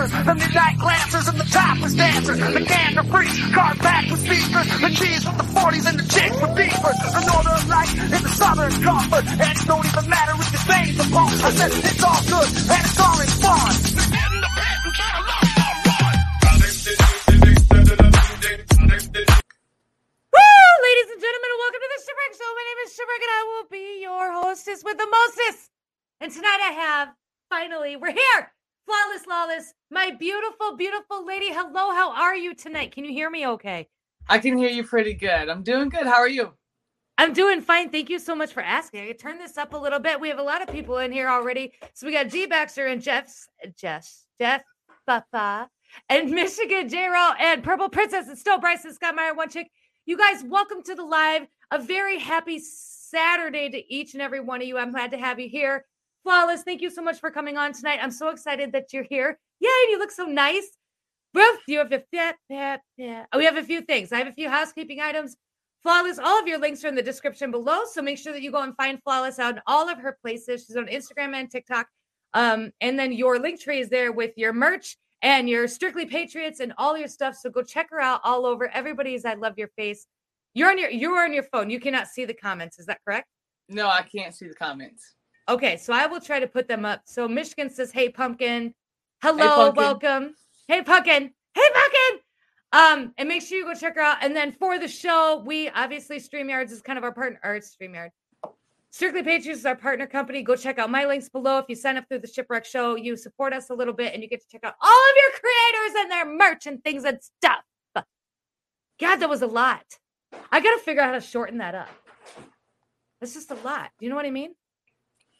dancers, the midnight glancers, and the topless dancers. The canter free, car back with speakers, the cheese with the 40s and the chicks with beavers. The northern light and the southern comfort, and it don't even matter if your veins are pumped. I said it's all good and it's all in fun. Woo! Ladies and gentlemen, welcome to the Shipwreck Show. My name is Shipwreck, and I will be your hostess with the mostest. And tonight I have, finally, we're here. Flawless, lawless, my beautiful, beautiful lady. Hello, how are you tonight? Can you hear me okay? I can hear you pretty good. I'm doing good. How are you? I'm doing fine. Thank you so much for asking. I can turn this up a little bit. We have a lot of people in here already. So we got G Baxter and Jeff's Jeff, Jeff Fafa and Michigan J Row and Purple Princess and Stowe Bryce and Scott Meyer, one chick. You guys, welcome to the live. A very happy Saturday to each and every one of you. I'm glad to have you here. Flawless, thank you so much for coming on tonight. I'm so excited that you're here. Yay, and you look so nice. Ruth, you have a yeah, yeah, yeah. Oh, we have a few things. I have a few housekeeping items. Flawless, all of your links are in the description below. So make sure that you go and find Flawless on all of her places. She's on Instagram and TikTok. Um, and then your link tree is there with your merch and your Strictly Patriots and all your stuff. So go check her out all over. Everybody's I love your face. You're on your you're on your phone. You cannot see the comments. Is that correct? No, I can't see the comments. Okay, so I will try to put them up. So Michigan says, "Hey pumpkin, hello, Pumpkin. welcome. Hey pumpkin, hey pumpkin." Um, and make sure you go check her out. And then for the show, we obviously StreamYards is kind of our partner. Or it's StreamYard. Strictly Patriots is our partner company. Go check out my links below. If you sign up through the Shipwreck Show, you support us a little bit, and you get to check out all of your creators and their merch and things and stuff. God, that was a lot. I got to figure out how to shorten that up. That's just a lot. Do you know what I mean?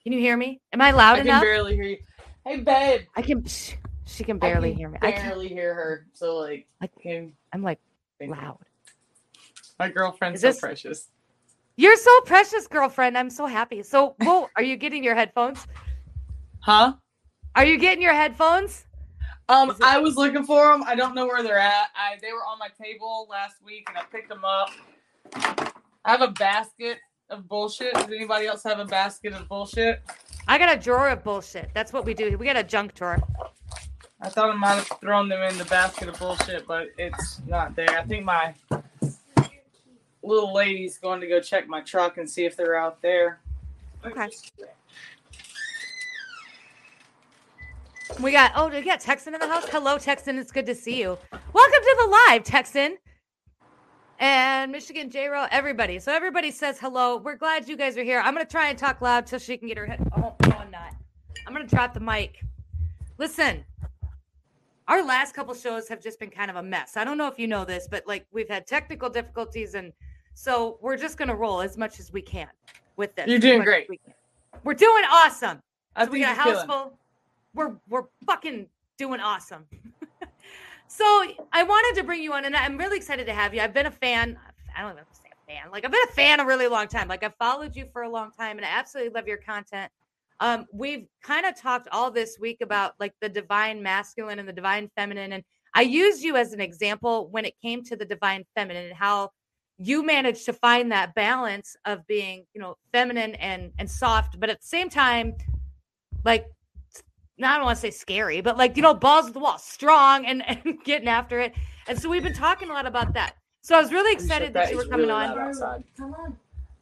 Can you hear me? Am I loud I can barely hear you. Hey, babe. I can. She, she can I barely can hear me. I can, barely hear her. So like, I- can, I'm like thank loud. my girlfriend's Is so this- precious. You're so precious, girlfriend. I'm so happy. So, whoa, are you getting your headphones? Huh? Are you getting your headphones? Um, it- I was looking for them. I don't know where they're at. I they were on my table last week, and I picked them up. I have a basket of bullshit. Does anybody else have a basket of bullshit? I got a drawer of bullshit. That's what we do. We got a junk drawer. I thought I might have thrown them in the basket of bullshit, but it's not there. I think my little lady's going to go check my truck and see if they're out there. Okay. We got, oh, we got Texan in the house. Hello, Texan. It's good to see you. Welcome to the live, Texan. And Michigan J Row, everybody. So everybody says hello. We're glad you guys are here. I'm going to try and talk loud till she can get her head. Oh, no, I'm not. I'm going to drop the mic. Listen, our last couple shows have just been kind of a mess. I don't know if you know this, but like we've had technical difficulties. And so we're just going to roll as much as we can with this. You're doing great. We we're doing awesome. So we got a house full. We're we're fucking doing awesome. So I wanted to bring you on, and I'm really excited to have you. I've been a fan. I don't even to say a fan. Like I've been a fan a really long time. Like I've followed you for a long time, and I absolutely love your content. Um, we've kind of talked all this week about like the divine masculine and the divine feminine, and I used you as an example when it came to the divine feminine and how you managed to find that balance of being, you know, feminine and and soft, but at the same time, like I don't want to say scary, but like, you know, balls to the wall, strong and, and getting after it. And so we've been talking a lot about that. So I was really excited sure that you were coming really on. loud outside.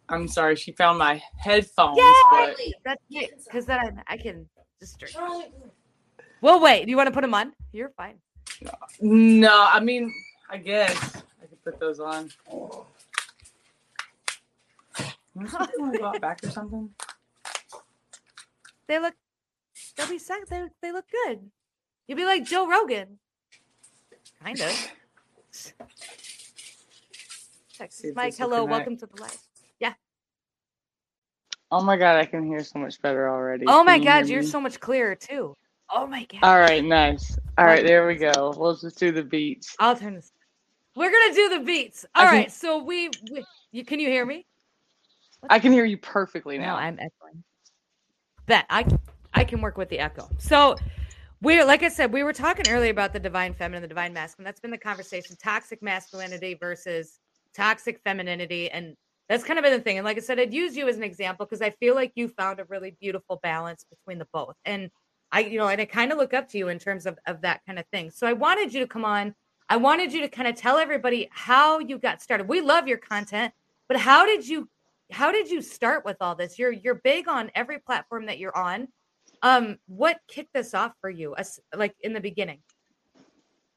I'm sorry, she found my headphones, Yay! but That's it. Because then I, I can just drink. Well, wait. Do you want to put them on? You're fine. no, I mean, I guess I could put those on. Want to go out back or something? They look. They'll be sec- they they look good. You'll be like Joe Rogan. Kind of. Texas if Mike, hello, connect. welcome to the live. Yeah. Oh my god, I can hear so much better already. Oh my you God, hear you're me? so much clearer too. Oh my God. All right, nice. All right, there we go. We'll just do the beats. I'll turn this. We're gonna do the beats. All I right. can- So we, we you can you hear me? I can hear you perfectly No, now. I'm echoing. Bet I I can work with the echo. So we're like I said, we were talking earlier about the divine feminine, the divine masculine. That's been the conversation: toxic masculinity versus toxic femininity, and that's kind of been the thing. And like I said, I'd use you as an example because I feel like you found a really beautiful balance between the both. And I, you know, and I kind of look up to you in terms of, of that kind of thing. So I wanted you to come on. I wanted you to kind of tell everybody how you got started. We love your content, but how did you how did you start with all this? You're you're big on every platform that you're on. Um, what kicked this off for you, as, like in the beginning?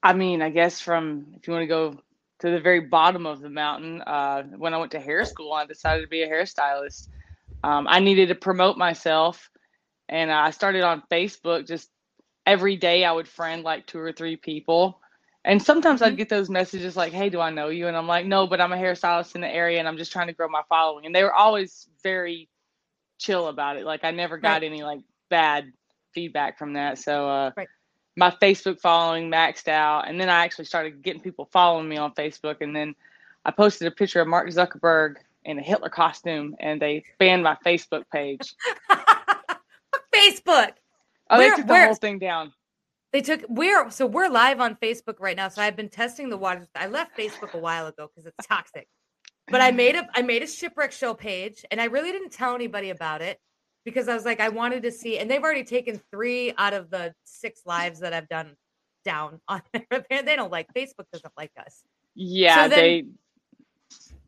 I mean, I guess from if you want to go to the very bottom of the mountain, uh, when I went to hair school, I decided to be a hairstylist. Um, I needed to promote myself, and I started on Facebook. Just every day, I would friend like two or three people, and sometimes Mm-hmm. I'd get those messages like, "Hey, do I know you?" And I'm like, "No, but I'm a hairstylist in the area, and I'm just trying to grow my following." And they were always very chill about it. Like I never got Right. any like bad feedback from that. So uh, Right. my Facebook following maxed out, and then I actually started getting people following me on Facebook, and then I posted a picture of Mark Zuckerberg in a Hitler costume, and they banned my Facebook page. Facebook. Oh, Where- they took the where- whole thing down. They took we're so we're live on Facebook right now. So I've been testing the waters. I left Facebook a while ago because it's toxic. But I made a I made a shipwreck show page and I really didn't tell anybody about it because I was like, I wanted to see, and they've already taken three out of the six lives that I've done down on there. They don't like Facebook doesn't like us. Yeah, So then- they.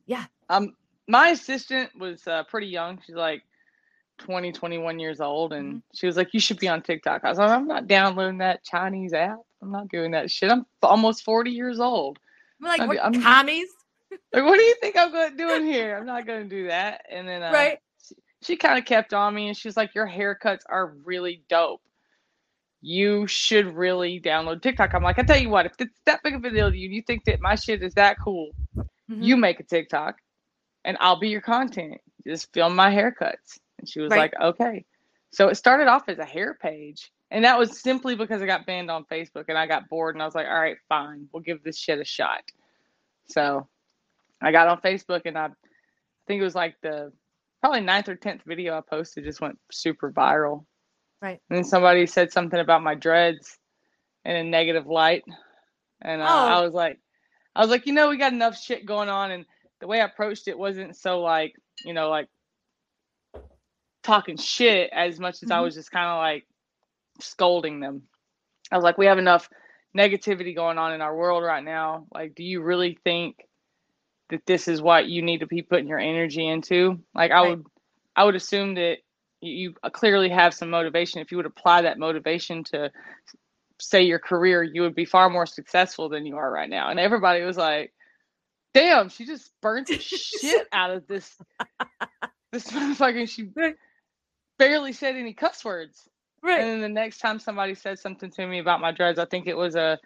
Yeah. Um, my assistant was uh, pretty young. She's like 20, 21 years old, and Mm-hmm. she was like, "You should be on TikTok." I was like, "I'm not downloading that Chinese app. I'm not doing that shit. I'm almost 40 years old. I'm like, I we're I'm- commies, Like, what do you think I'm going doing here? I'm not going to do that." And then, uh, right? She kind of kept on me and she's like, Your haircuts are really dope. You should really download TikTok. I'm like, I tell you what, if it's that big of a deal to you, you think that my shit is that cool, Mhm. you make a TikTok and I'll be your content. Just film my haircuts. And she was Right. like, Okay. So it started off as a hair page. And that was simply because I got banned on Facebook and I got bored and I was like, All right, fine, we'll give this shit a shot. So I got on Facebook and I, I think it was like the probably ninth or tenth video I posted just went super viral. Right. And then somebody said something about my dreads in a negative light. And Oh. I was like, I was like, you know, we got enough shit going on. And the way I approached it wasn't so like, you know, like talking shit as much as I Mhm. was just kind of like scolding them. I was like, we have enough negativity going on in our world right now. Like, do you really think that this is what you need to be putting your energy into? Like, I Right. would, I would assume that you clearly have some motivation. If you would apply that motivation to, say, your career, you would be far more successful than you are right now. And everybody was like, "Damn, she just burnt the shit out of this, this motherfucker." She barely said any cuss words. Right. And then the next time somebody said something to me about my dreads, I think it was a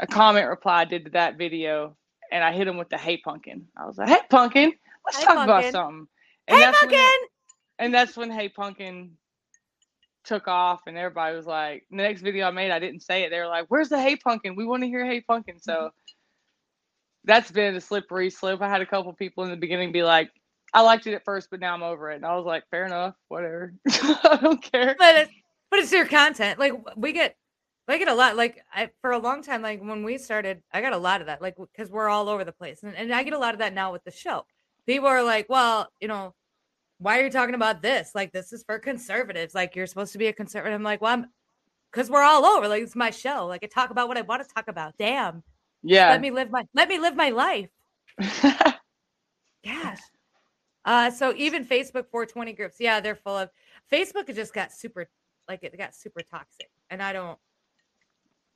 a comment reply I did to that video, and I hit him with the "Hey pumpkin." I was like, "Hey pumpkin, let's Hey, talk pumpkin. about something." And hey, that's when Pumpkin. and that's when "Hey pumpkin" took off, and everybody was like, the next video I made, I didn't say it. They were like, "Where's the "Hey pumpkin"? We want to hear "Hey pumpkin." So mm-hmm. that's been a slippery slope. I had a couple people in the beginning be like. I liked it at first, but now I'm over it. And I was like, fair enough, whatever. I don't care. but it's, but it's your content. Like we get, I get a lot. Like I for a long time, like when we started, I got a lot of that. Like because we're all over the place, and, and I get a lot of that now with the show. People are like, well, you know, why are you talking about this? Like this is for conservatives. Like you're supposed to be a conservative. I'm like, well, I'm because we're all over. Like it's my show. Like I talk about what I want to talk about. Damn, Yeah. let me live my let me live my life. Gosh. Uh, so even Facebook 420 groups, yeah, they're full of Facebook. It just got super, like it got super toxic, and I don't,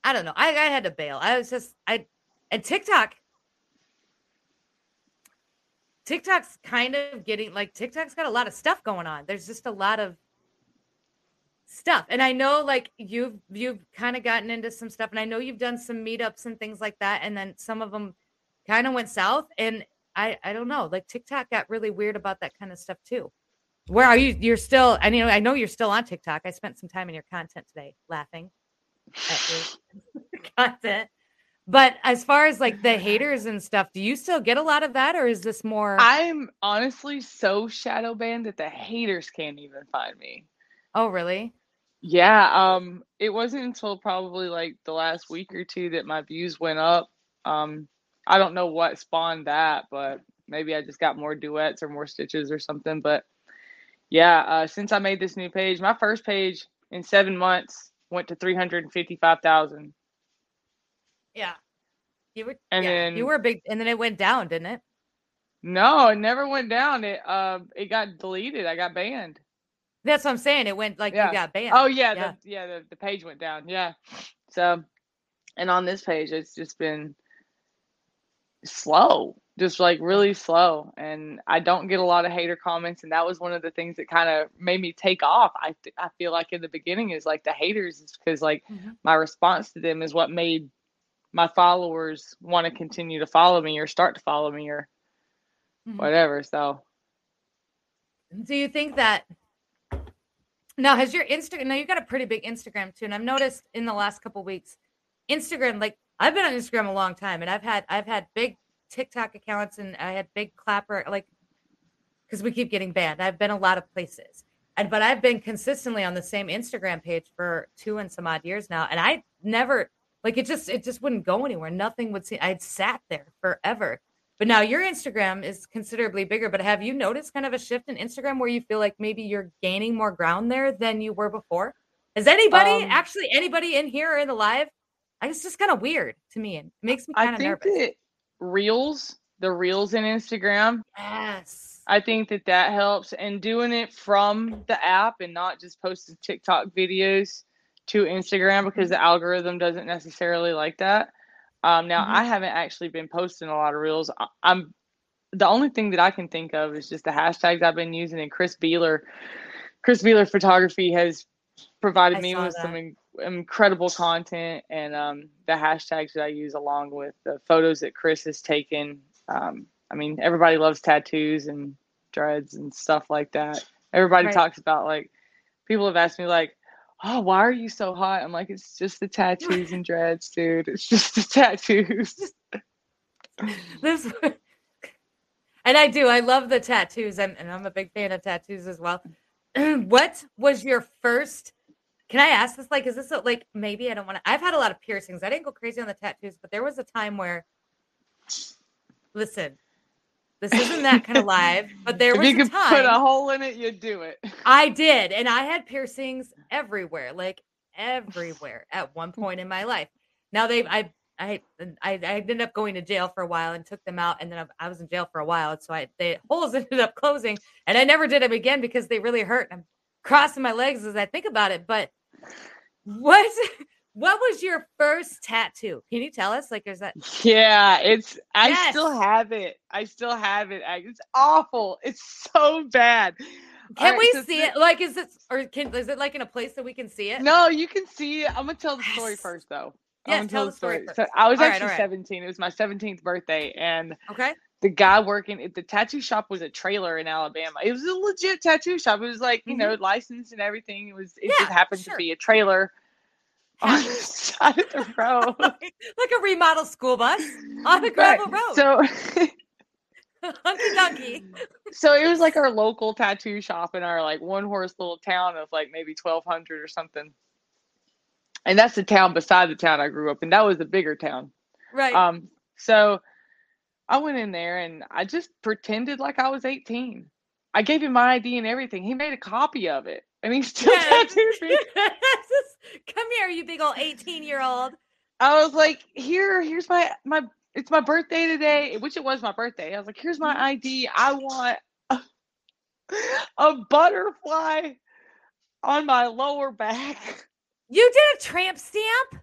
I don't know. I, I had to bail. I was just, I, and TikTok, TikTok's kind of getting like TikTok's got a lot of stuff going on. There's just a lot of stuff, and I know like you've you've kind of gotten into some stuff, and I know you've done some meetups and things like that, and then some of them kind of went south, and I I don't know. Like TikTok got really weird about that kind of stuff too. Where are you? You're still. I know. I know you're still on TikTok. I spent some time in your content today, laughing content. But as far as like the haters and stuff, do you still get a lot of that, or is this more? I'm honestly so shadow banned that the haters can't even find me. oh, really? Yeah, um, it wasn't until probably like the last week or two that my views went up. Um, I don't know what spawned that, but maybe I just got more duets or more stitches or something. But yeah, uh, since I made this new page, my first page in seven months went to 355,000. Yeah. You were And yeah, then- you were a big and then it went down, didn't it? No, it never went down. It uh it got deleted. I got banned. That's what I'm saying. It went like Yeah. you got banned. Oh yeah, Yeah. the yeah, the, the page went down. Yeah. So and on this page it's just been slow. Just like really slow. And I don't get a lot of hater comments and that was one of the things that kind of made me take off. I th- I feel like in the beginning is like the haters is because like Mhm. my response to them is what made my followers want to continue to follow me or start to follow me or Mhm. whatever. So Do you think that now has your Instagram now you've got a pretty big Instagram too, and I've noticed in the last couple weeks, Instagram like I've been on Instagram a long time, and I've had I've had big TikTok accounts, and I had big Clapper like because we keep getting banned. I've been a lot of places, and but I've been consistently on the same Instagram page for two and some odd years now, and I never like it just it just wouldn't go anywhere. Nothing would see. I'd sat there forever. But now your Instagram is considerably bigger. But have you noticed kind of a shift in Instagram where you feel like maybe you're gaining more ground there than you were before? Has anybody Um, actually anybody in here or in the live? It's just kind of weird to me and it makes me kind I of think nervous. that reels, the reels in Instagram, yes. I think that that helps, and doing it from the app and not just posting TikTok videos to Instagram because the algorithm doesn't necessarily like that. Um, now Mhm. I haven't actually been posting a lot of reels. I'm the only thing that I can think of is just the hashtags I've been using, and Chris Beeler, Chris Beeler Photography has provided I me with some that. in, incredible content, and um, the hashtags that I use along with the photos that Chris has taken. Um, I mean, everybody loves tattoos and dreads and stuff like that. Everybody Right. talks about like people have asked me like, "Oh, why are you so hot?" I'm like, "It's just the tattoos and dreads, dude. It's just the tattoos." This and I do. I love the tattoos, and, and I'm a big fan of tattoos as well. what was your first? Can I ask this? Like, is this a, like maybe I don't want to? I've had a lot of piercings. I didn't go crazy on the tattoos, but there was a time where, listen, this isn't that kind of live, but there if was you could time put a hole in it, you'd do it. I did, and I had piercings everywhere, like everywhere at one point in my life. Now they, I, I, I, I ended up going to jail for a while and took them out, and then I, I was in jail for a while, and so I, the holes ended up closing, and I never did them again because they really hurt. I'm crossing my legs as I think about it, but what, what was your first tattoo? Can you tell us? Like, is that Yeah, it's. I still have it. I still have it. I- It's awful. It's so bad. can Alright, we so see it? Like, is it, or can, is it like in a place that we can see it? No, you can see it. I'm gonna tell the story Yes. first, though. Yes, I'm gonna tell the story So first. I was All right, actually all right. 17. It was my 17th birthday, and Okay. The guy working at the tattoo shop was a trailer in Alabama. It was a legit tattoo shop. It was like you know licensed and everything. It was. It Mm-hmm. Yeah, just happened sure. to be a trailer on the side of the road. like a remodel school bus on a gravel road. So. Hunky dunky. so it was like our local tattoo shop in our like one horse little town of like maybe 1200 or something and that's the town beside the town i grew up in that was the bigger town Right. um so i went in there and i just pretended like i was 18 i gave him my id and everything he made a copy of it and he still Yeah. tattooed me Come here, you big old 18 year old. i was like here here's my my it's my birthday today which it was my birthday i was like here's my mm-hmm. id i want a, a butterfly on my lower back You did a tramp stamp?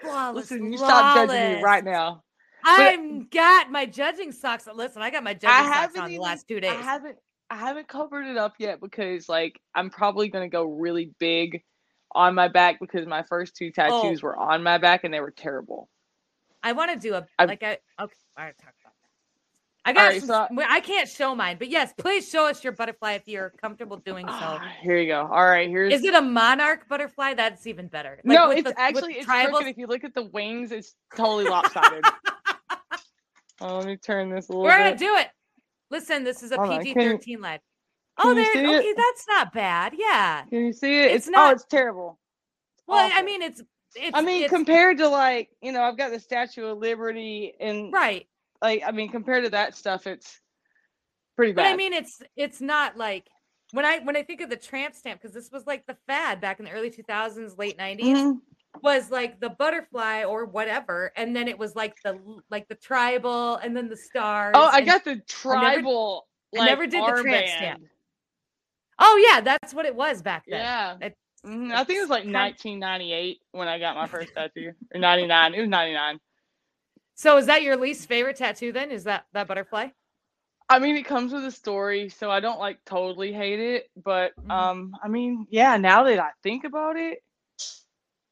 Flawless. listen you stop judging me right now I've got my judging socks. Listen, I got my judging socks on the even- last two days. i haven't i haven't covered it up yet because like i'm probably going to go really big on my back because my first two tattoos were on my back and they were terrible I want to do a I've- like I okay. All right, talk about that. I got right, some, so- well, I can't show mine, but yes, please show us your butterfly if you're comfortable doing so. Ah, here you go all right here's Is it a monarch butterfly? That's even better. Like, no it's the- actually it's crooked if you look at the wings it's totally lopsided oh, let me turn this a little We're gonna do it. Listen, this is a Hold on, PG 13 live. Oh, there. see it? Okay, that's not bad. Yeah. Can you see it? It's It's, not- oh, it's terrible. Well, I mean, it's it's. I mean, it's, compared to like you know, I've got the Statue of Liberty, and right. like I mean, compared to that stuff, it's pretty bad. But. I mean, it's it's not like when I when I think of the tramp stamp, because this was like the fad back in the early 2000s, late 90s, Mhm. Was like the butterfly or whatever, and then it was like the like the tribal, and then the stars. Oh, I got the tribal. I like, never did the tramp stamp. Oh yeah, that's what it was back then. Yeah. It- Mhm. I think it was like 1998 when I got my first tattoo, or 99. It was 99. So is that your least favorite tattoo then? Is that that butterfly? I mean, it comes with a story, so I don't like totally hate it. But Mhm. um, I mean, yeah. Now that I think about it,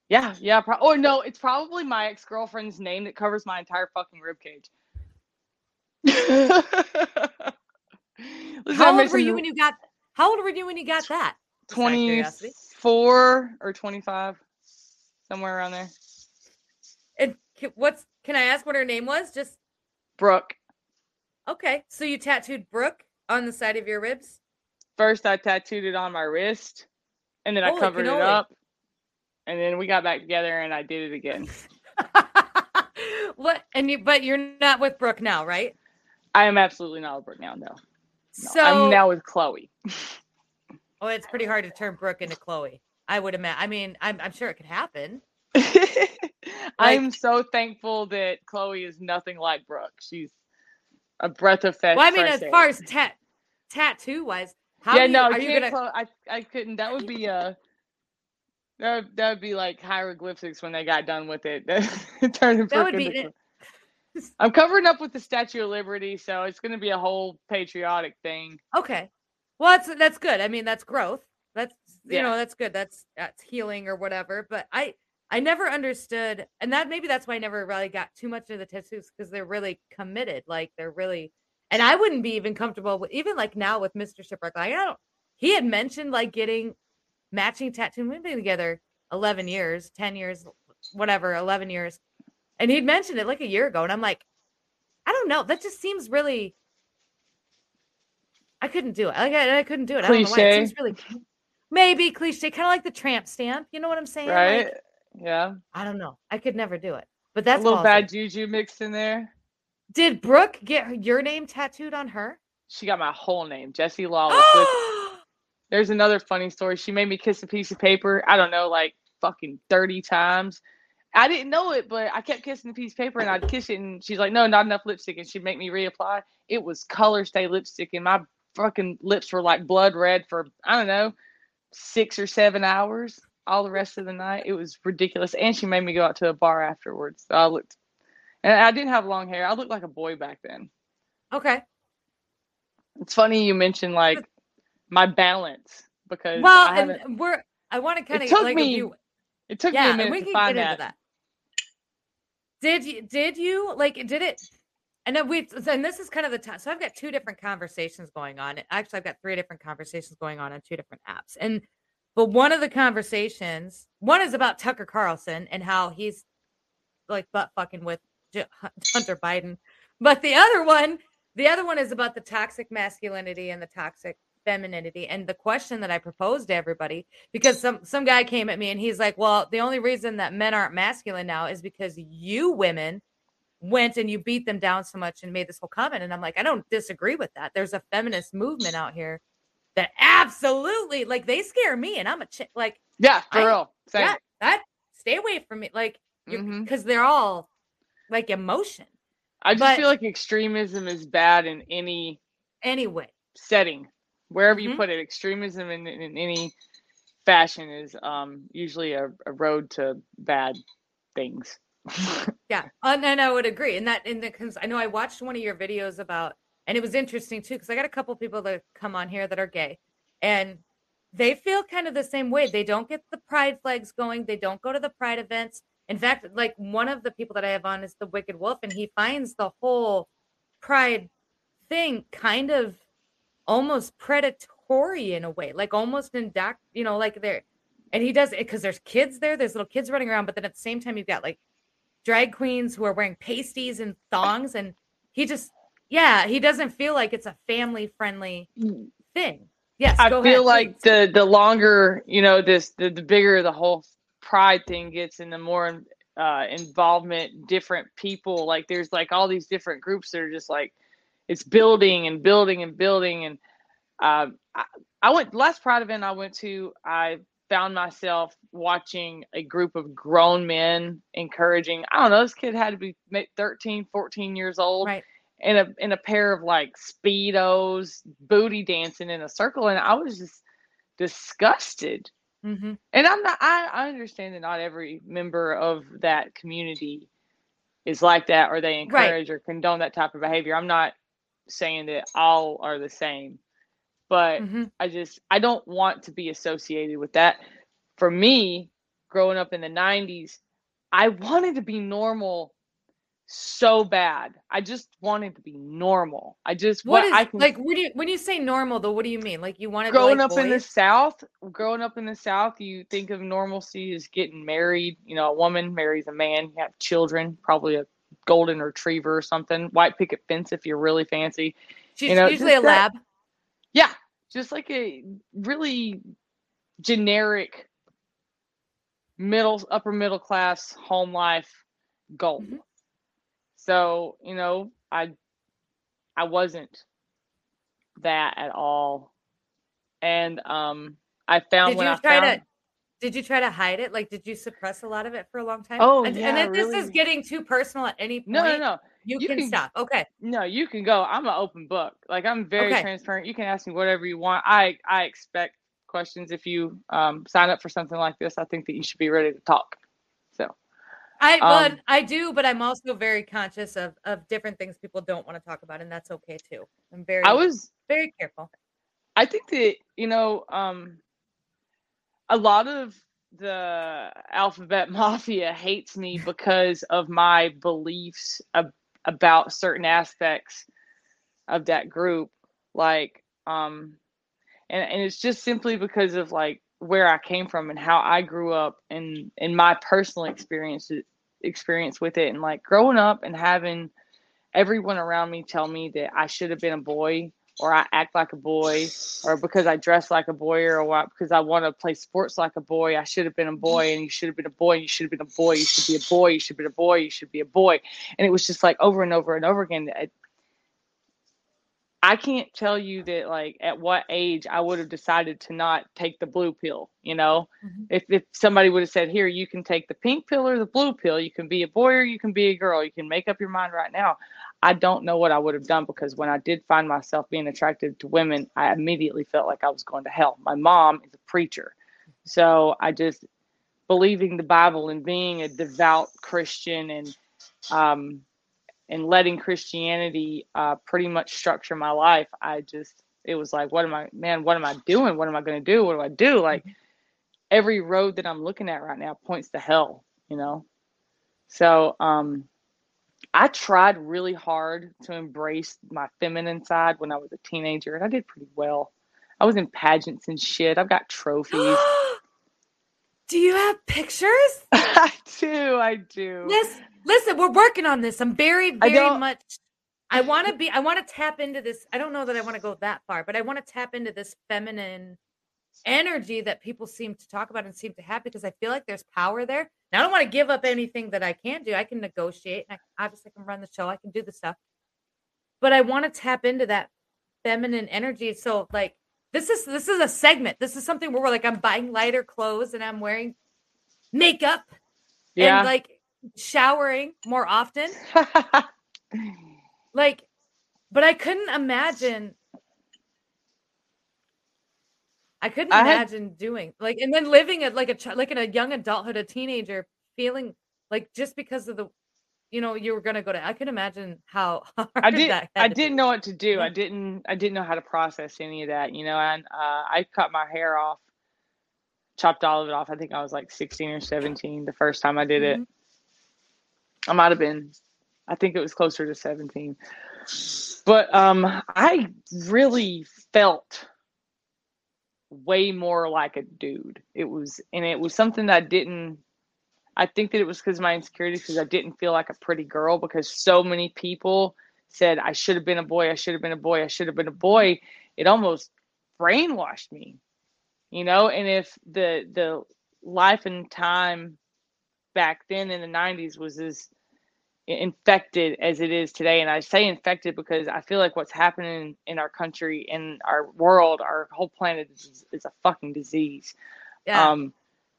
yeah, yeah. Pro- or no, it's probably my ex girlfriend's name that covers my entire fucking rib cage. How old were you when you got? How old were you when you got that? Just out of curiosity. 24 or 25, somewhere around there. And what's? Can I ask what her name was? Just Brooke. okay. So you tattooed Brooke on the side of your ribs. First, I tattooed it on my wrist, and then I Holy covered it up, and then we got back together, and I did it again. what? And you, but you're not with Brooke now, right? I am absolutely not with Brooke now. No, no. So I'm now with Chloe. Oh, it's pretty hard to turn Brooke into Chloe. I would imagine. I mean, I'm, I'm sure it could happen. I'm so thankful that Chloe is nothing like Brooke. She's a breath of fresh. Well, I mean, as air. far as tat tattoo wise, how yeah, do you, no, are you gonna? I I couldn't. That would be uh That would, that would be like hieroglyphics when they got done with it. Turning That would be it. I'm covering up with the Statue of Liberty, so it's going to be a whole patriotic thing. Okay. Well, that's that's good. I mean, that's growth. That's you Yeah. know, that's good. That's that's healing or whatever. But I I never understood, and that maybe that's why I never really got too much into the tattoos because they're really committed. Like they're really, and I wouldn't be even comfortable with even like now with Mr. Shipwreck. Like I don't. He had mentioned like getting matching tattoo. We've been together eleven years, ten years, whatever, eleven years, and he'd mentioned it like a year ago, and I'm like, I don't know. That just seems really. I couldn't do it. Like I, I couldn't do it. I don't know why. It Cliche. seems really maybe cliche, kind of like the tramp stamp. You know what I'm saying? Right? Like, yeah. I don't know. I could never do it. But that's A little bad juju mixed in there. Did Brooke get her- your name tattooed on her? She got my whole name, Jesse Lawless. with oh, There's another funny story. She made me kiss a piece of paper. I don't know, like fucking 30 times. I didn't know it, but I kept kissing the piece of paper and I'd kiss it. And she's like, no, not enough lipstick. And she'd make me reapply. It was color stay lipstick. And my fucking lips were like blood red for, I don't know, six or seven hours all the rest of the night. It was ridiculous. And she made me go out to a bar afterwards. So I looked, and I didn't have long hair. I looked like a boy back then. okay. It's funny you mentioned like my balance because Well, I and we're I want to kind of took like me you It took me yeah, a and minute we to can find get that. into that. Did you did you like did it? And then we and this is kind of the time. So I've got two different conversations going on. Actually, I've got three different conversations going on on two different apps. And but one of the conversations, one is about Tucker Carlson and how he's like butt fucking with Hunter Biden. But the other one, the other one is about the toxic masculinity and the toxic femininity. And the question that I proposed to everybody, because some some guy came at me and he's like, "Well, the only reason that men aren't masculine now is because you women went and you beat them down so much and made this whole comment." And I'm like, I don't disagree with that. There's a feminist movement out here that absolutely like they scare me, and I'm a chick. Like, Yeah, for I- real. Same. yeah, that stay away from me, like, Mhm. because they're all like emotion. I just but- feel like extremism is bad in any Anyway, setting, wherever you Mhm. put it. Extremism in, in any fashion is um usually a, a road to bad things. Yeah, and, and I would agree. And that, in the, because I know I watched one of your videos about, and it was interesting too, because I got a couple people that come on here that are gay, and they feel kind of the same way. They don't get the pride flags going. They don't go to the pride events. In fact, like one of the people that I have on is the Wicked Wolf, and he finds the whole pride thing kind of almost predatory in a way, like almost indoc, you know, like they're, and he does it because there's kids there. There's little kids running around, but then at the same time, you've got like drag queens who are wearing pasties and thongs and he just yeah he doesn't feel like it's a family friendly thing yes I go feel ahead, like the the longer you know this, the, the bigger the whole pride thing gets, and the more uh, involvement different people. Like there's like all these different groups that are just like it's building and building and building, and um, I, I went last Pride event I went to. I found myself watching a group of grown men encouraging. I don't know. This kid had to be 13, 14 years old. Right. In a in a pair of like speedos, booty dancing in a circle, and I was just disgusted. Mm-hmm. And I'm not. I, I understand that not every member of that community is like that, or they Right. encourage or condone that type of behavior. I'm not saying that all are the same, but Mm-hmm. I just I don't want to be associated with that. For me, growing up in the 90s, I wanted to be normal so bad. I just wanted to be normal. I just What what is I can like? What do you, when you say normal though? What do you mean? Like you wanted growing to like up in the south growing up in the south you think of normalcy as getting married you know a woman marries a man you have children probably a golden retriever or something white picket fence if you're really fancy She's you know, usually a that- lab. yeah just like a really generic middle upper middle class home life goal Mhm. so you know i i wasn't that at all and um i found Did when you i try found to? Did you try to hide it? Like, did you suppress a lot of it for a long time? Oh, and, yeah, and if this is getting too personal at any point, no no no you, You can, can- stop. Okay. no you can go i'm an open book like i'm very Okay. transparent you can ask me whatever you want i i expect questions if you um sign up for something like this i think that you should be ready to talk so I but Um, I do, but I'm also very conscious of of different things people don't want to talk about, and that's okay too. I'm very i was very careful. I think that you know, um, a lot of the alphabet mafia hates me because of my beliefs ab- about certain aspects of that group, like, um, and and it's just simply because of like where I came from and how I grew up and and my personal experience experience with it, and like growing up and having everyone around me tell me that I should have been a boy or I act like a boy or because I dress like a boy or what, because I want to play sports like a boy, I should have been a boy and you should have been a boy, and you should have been a boy, you should be a boy, you should be a boy, you should be a boy. And it was just like over and over and over again. I, I can't tell you that like at what age I would have decided to not take the blue pill, you know? Mhm. If if somebody would have said, "Here, you can take the pink pill or the blue pill. You can be a boy or you can be a girl. You can make up your mind right now." I don't know what I would have done because when I did find myself being attracted to women, I immediately felt like I was going to hell. My mom is a preacher. So I just believing the Bible and being a devout Christian and um and letting Christianity uh pretty much structure my life, I just it was like what am I man, what am I doing? What am I gonna do? What do I do? Like every road that I'm looking at right now points to hell, you know? So um I tried really hard to embrace my feminine side when I was a teenager, and I did pretty well. I was in pageants and shit. I've got trophies. do you have pictures? I do, I do. Listen, listen, we're working on this. I'm very, very much. I want to be. I want to tap into this. I don't know that I want to go that far, but I want to tap into this feminine energy that people seem to talk about and seem to have because I feel like there's power there. Now, I don't want to give up anything that I can do. I can negotiate. And I obviously can run the show. I can do the stuff, but I want to tap into that feminine energy. So, like, this is this is a segment. This is something where we're like, I'm buying lighter clothes and I'm wearing makeup Yeah. and like showering more often. Like, but I couldn't imagine. I couldn't I had- imagine doing like, and then living at like a like in a young adulthood, a teenager, feeling like just because of the, you know, you were gonna go to. I could imagine how hard I did. that I had to be. didn't know what to do. I didn't. I didn't know how to process any of that. You know, and uh, I cut my hair off, chopped all of it off. I think I was like sixteen or seventeen the first time I did it. Mhm. I might have been. I think it was closer to seventeen. But um, I really felt way more like a dude. It was, and it was something that didn't. I think that it was because of my insecurities because I didn't feel like a pretty girl because so many people said I should have been a boy, I should have been a boy, I should have been a boy. It almost brainwashed me, you know. And if the the life and time back then in the '90s was as infected as it is today. And I say infected because I feel like what's happening in our country, in our world, our whole planet is, is a fucking disease. Yeah. Um,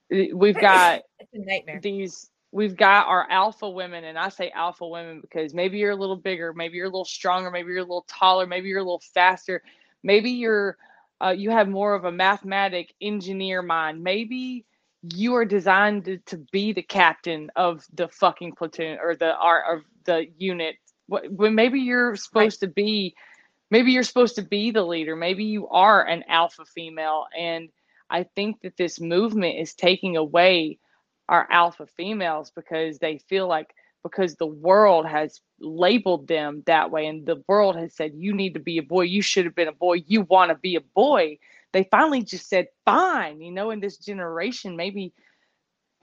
we've got it's a nightmare. these we've got our alpha women and i say alpha women because maybe you're a little bigger maybe you're a little stronger maybe you're a little taller maybe you're a little faster maybe you're uh, you have more of a mathematic engineer mind maybe you are designed to, to be the captain of the fucking platoon or the art of the unit. When maybe you're supposed to be maybe you're supposed to be the leader. Maybe you are an alpha female. And i think that this movement is taking away our alpha females because they feel like because the world has labeled them that way and the world has said you need to be a boy. You should have been a boy. You want to be a boy they finally just said fine you know in this generation maybe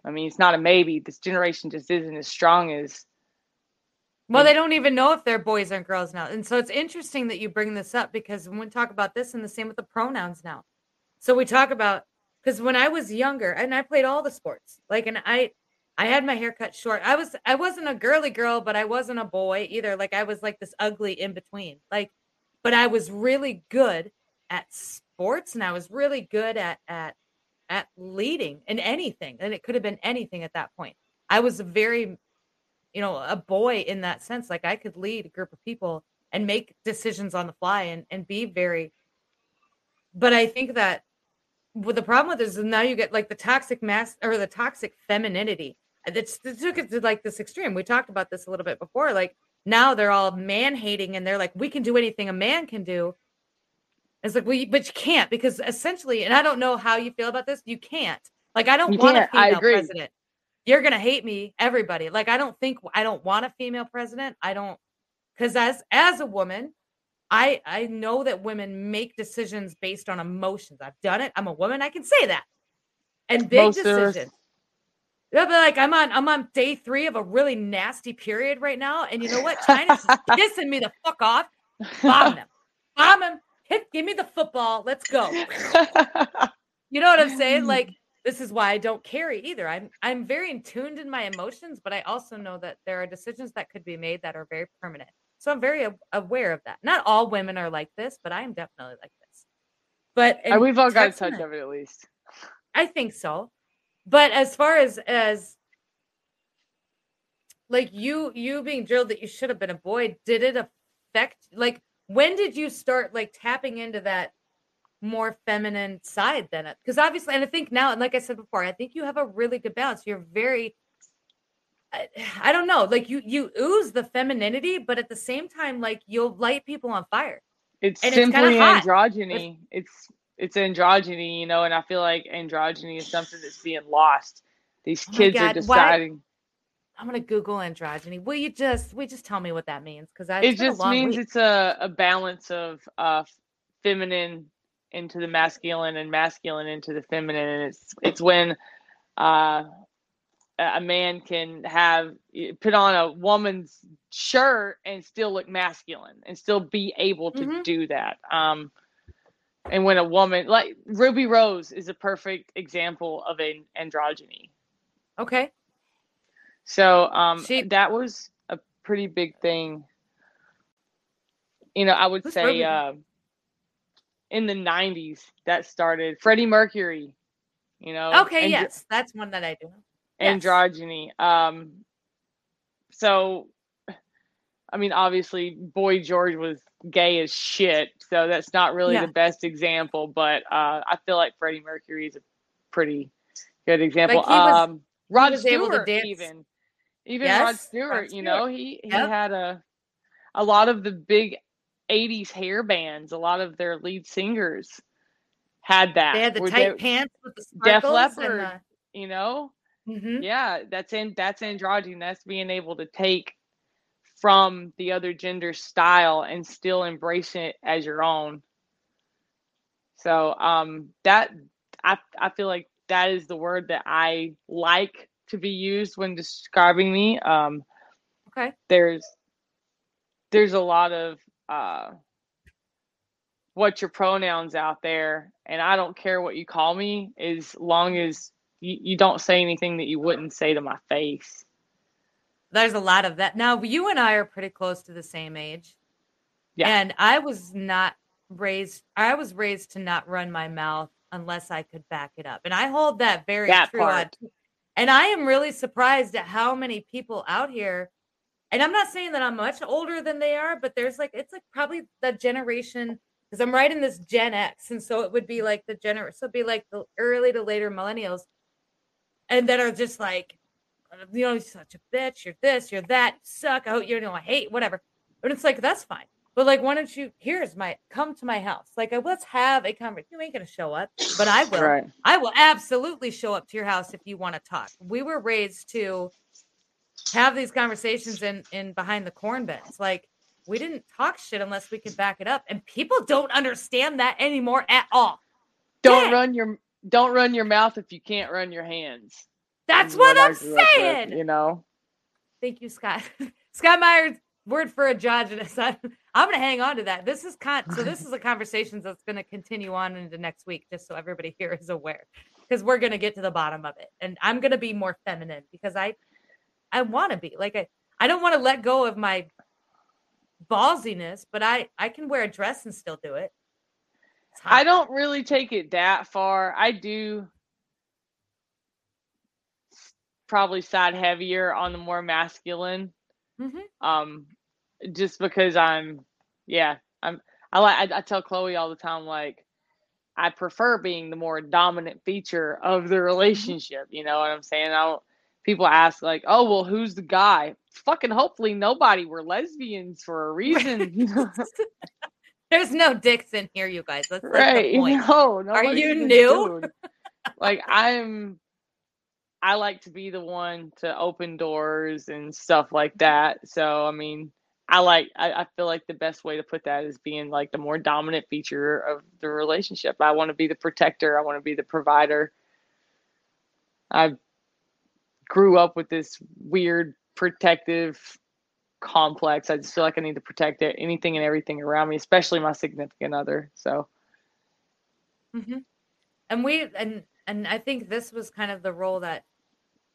i mean it's not a maybe this generation just isn't as strong as Well, they don't even know if they're boys or girls now. And so it's interesting that you bring this up because when we talk about this and the same with the pronouns now. So we talk about because when I was younger and I played all the sports, like and I I had my hair cut short. I was I wasn't a girly girl, but I wasn't a boy either. Like I was like this ugly in between. Like but I was really good at sports and I was really good at at at leading in anything. And it could have been anything at that point. I was a very you know a boy in that sense like i could lead a group of people and make decisions on the fly and and be very but i think that the problem with this is now you get like the toxic mass or the toxic femininity uh, that's that took it to like this extreme we talked about this a little bit before like now they're all man hating and they're like we can do anything a man can do it's like well you, but you can't because essentially and i don't know how you feel about this you can't like i don't You want a female president you're gonna hate me everybody like i don't think i don't want a female president i don't because as as a woman i i know that women make decisions based on emotions i've done it i'm a woman i can say that and big Most decisions yeah, but like I'm on I'm on day three of a really nasty period right now. And you know what? China's pissing me the fuck off. Bomb them. Bomb them. Hit give me the football. Let's go. You know what I'm saying? Mm. Like this is why I don't carry either. I'm I'm very in tuned in my emotions, but I also know that there are decisions that could be made that are very permanent. So I'm very aware of that. Not all women are like this, but I am definitely like this. But uh, And and we've all got touch of it at least I think so. But as far as as like you you being drilled that you should have been a boy, did it affect like when did you start like tapping into that more feminine side then? Because obviously, and I think now, and like I said before, I think you have a really good balance. You're very I, I don't know, like you you ooze the femininity, but at the same time, like you'll light people on fire. it's And simply hot. androgyny it's it's androgyny you know and i feel like androgyny is something that's being lost these Oh kids are God, why- deciding I'm gonna Google androgyny. Will you just we just tell me what that means? Because I it just means it's a, a balance of uh feminine into the masculine and masculine into the feminine and it's it's when uh a man can have put on a woman's shirt and still look masculine and still be able to Mhm. do that um and when a woman like ruby rose is a perfect example of an androgyny okay. So um, She- that was a pretty big thing. You know, I would say uh, in the '90s that started. Freddie Mercury. You know. Okay, andro- yes, that's one that I do. Yes. Androgyny. Um. So, I mean, obviously, Boy George was gay as shit, so that's not really Yeah. the best example. But uh, I feel like Freddie Mercury is a pretty good example. he was- um, Rod was able to Stewart, dance. Even even Rod Stewart, Rod you know, he he Yep. had a a lot of the big '80s hair bands. A lot of their lead singers had that. They had the where tight they- pants with the Def Leppard. and you know, the, Mhm. yeah, that's in that's androgyny. That's being able to take from the other gender style and still embrace it as your own. So um that I I feel like that is the word that I like to be used when describing me. Um Okay. there's there's a lot of uh what's your pronouns out there and I don't care what you call me as long as you, you don't say anything that you wouldn't say to my face. there's a lot of that. Now you and I are pretty close to the same age. Yeah. And I was not raised I was raised to not run my mouth unless I could back it up. And I hold that very That true. part. And I am really surprised at how many people out here and I'm not saying that I'm much older than they are, but there's like it's like probably the generation because I'm right in this Gen X, and so it would be like the gener, so it'd be like the early to later millennials, and that are just like, uh, you know, you're such a bitch, you're this, you're that, suck, oh, you know, I hate whatever. But it's like that's fine. But like, why don't you? Here's my come to my house. Like, let's have a conversation. You ain't gonna show up, but I will. Right. I will absolutely show up to your house if you want to talk. We were raised to have these conversations in in behind the corn bins. Like we didn't talk shit unless we could back it up, and people don't understand that anymore at all. Don't run your don't run your mouth if you can't run your hands. That's what I I'm up with, saying. you know. Thank you, Scott. Scott Myers, word for androgynous. I'm going to hang on to that. This is con- so. This is a conversation that's going to continue on into next week, just so everybody here is aware, because we're going to get to the bottom of it, and I'm going to be more feminine because I, I want to be like I. I don't want to let go of my ballsiness, but I I can wear a dress and still do it. I don't really take it that far. I do probably side heavier on the more masculine. Mhm. Um, just because I'm, yeah, I'm. I like. I, I tell Chloe all the time, like, I prefer being the more dominant feature of the mm-hmm. relationship. You know what I'm saying? I don't. People ask like, "Oh, well, who's the guy?" Fucking hopefully nobody. We're lesbians for a reason. There's no dicks in here, you guys. That's, right the point. no nobody's you new? like i'm i like to be the one to open doors and stuff like that so i mean i like I, I feel like the best way to put that is being like the more dominant feature of the relationship. I want to be the protector. I want to be the provider. I grew up with this weird protective complex. I just feel like i need to protect it, anything and everything around me especially my significant other so. Hmm And we and and I think this was kind of the role that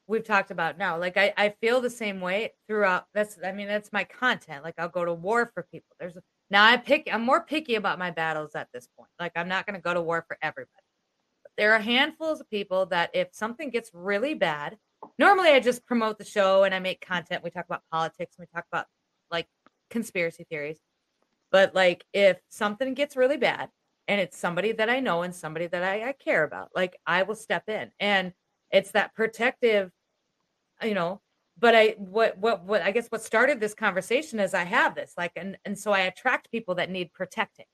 we've talked about now. Like I, I feel the same way throughout. That's I mean that's my content. Like I'll go to war for people. There's now I pick. I'm more picky about my battles at this point. Like I'm not going to go to war for everybody. But there are handfuls of people that if something gets really bad, normally I just promote the show and I make content. We talk about politics. And we talk about like conspiracy theories. But like if something gets really bad and it's somebody that I know and somebody that I, I care about, like I will step in. And it's that protective, you know. But I what what what I guess what started this conversation is I have this like and and so I attract people that need protecting.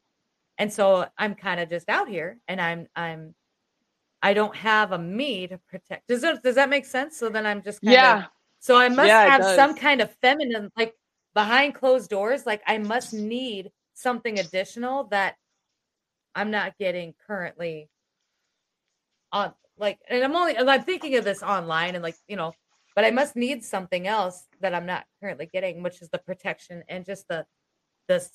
And so I'm kind of just out here and I'm I'm I don't have a me to protect. Does that does that make sense? So then I'm just kind yeah of so I must Yeah, have some kind of feminine, like behind closed doors, like I must need something additional that I'm not getting currently on like and I'm only I'm thinking of this online and like, you know, but I must need something else that I'm not currently getting, which is the protection and just the the